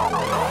Oh,